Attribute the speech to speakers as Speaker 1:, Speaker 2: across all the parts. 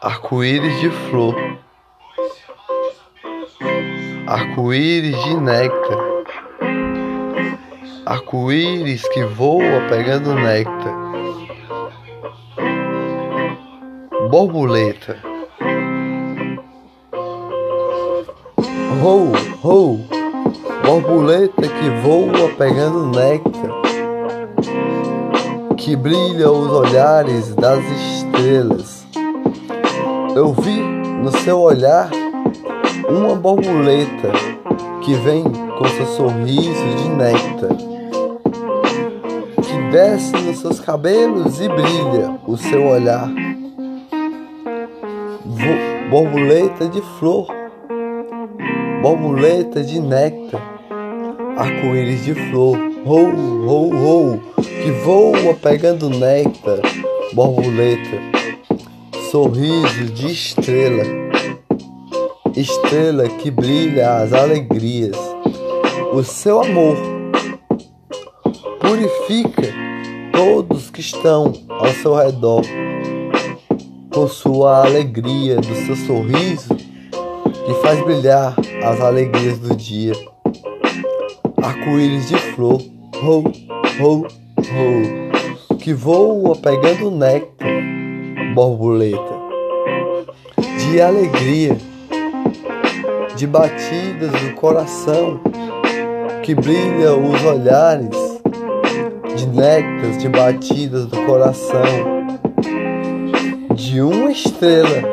Speaker 1: arco-íris de flor, arco-íris de néctar, arco-íris que voa pegando néctar, borboleta, rou, rou, borboleta que voa pegando néctar. Que brilha os olhares das estrelas. Eu vi no seu olhar uma borboleta que vem com seu sorriso de néctar, que desce nos seus cabelos e brilha o seu olhar. Borboleta de flor, borboleta de néctar, arco-íris de flor, rou, rou, rou, que voa pegando néctar, borboleta, sorriso de estrela, estrela que brilha as alegrias. O seu amor purifica todos que estão ao seu redor com sua alegria, do seu sorriso que faz brilhar as alegrias do dia. Arco-íris de flor, rou, rou, rou, que voa pegando néctar, borboleta, de alegria, de batidas do coração, que brilha os olhares, de néctar, de batidas do coração de uma estrela,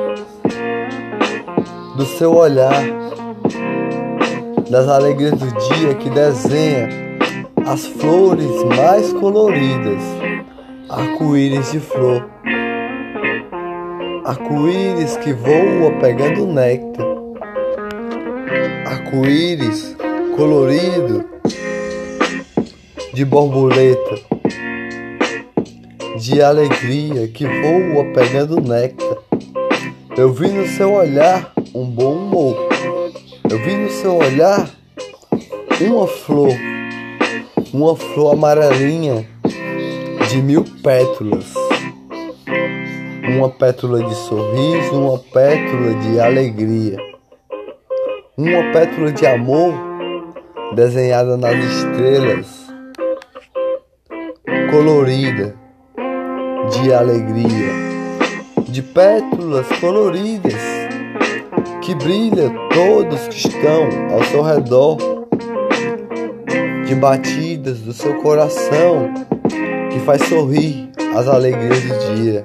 Speaker 1: do seu olhar, das alegrias do dia que desenha as flores mais coloridas, arco-íris de flor, arco-íris que voa pegando néctar, arco-íris colorido de borboleta de alegria que voa pegando néctar. Eu vi no seu olhar um bom humor. Eu vi no seu olhar uma flor, uma flor amarelinha de mil pétalas. Uma pétala de sorriso, uma pétala de alegria. Uma pétala de amor desenhada nas estrelas, colorida de alegria, de pétalas coloridas que brilha todos que estão ao seu redor, de batidas do seu coração que faz sorrir as alegrias do dia,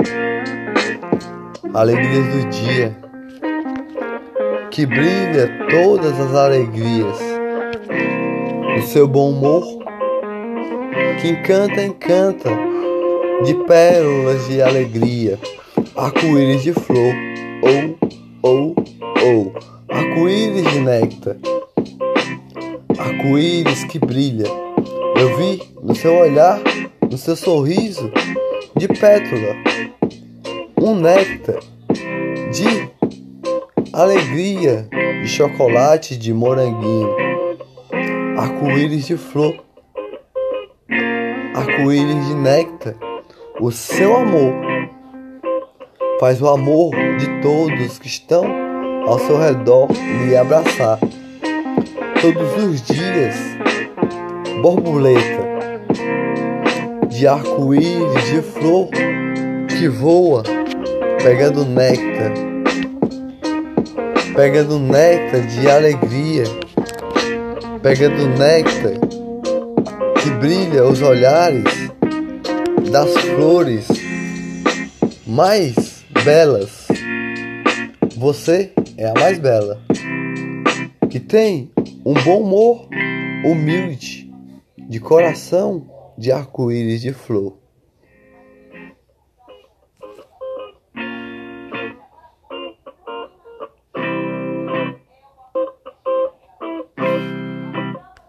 Speaker 1: alegrias do dia que brilha todas as alegrias, o seu bom humor que encanta, encanta de pérolas de alegria, arco-íris de flor, ou, ou, ou, arco-íris de néctar, arco-íris que brilha. Eu vi no seu olhar, no seu sorriso de pétala, um néctar de alegria, de chocolate de moranguinho, arco-íris de flor, arco-íris de néctar o seu amor faz o amor de todos que estão ao seu redor lhe abraçar. Todos os dias, borboleta de arco-íris, de flor que voa, pegando néctar, pegando néctar de alegria, pegando néctar que brilha os olhares das flores mais belas. Você é a mais bela, que tem um bom humor, humilde, de coração de arco-íris de flor.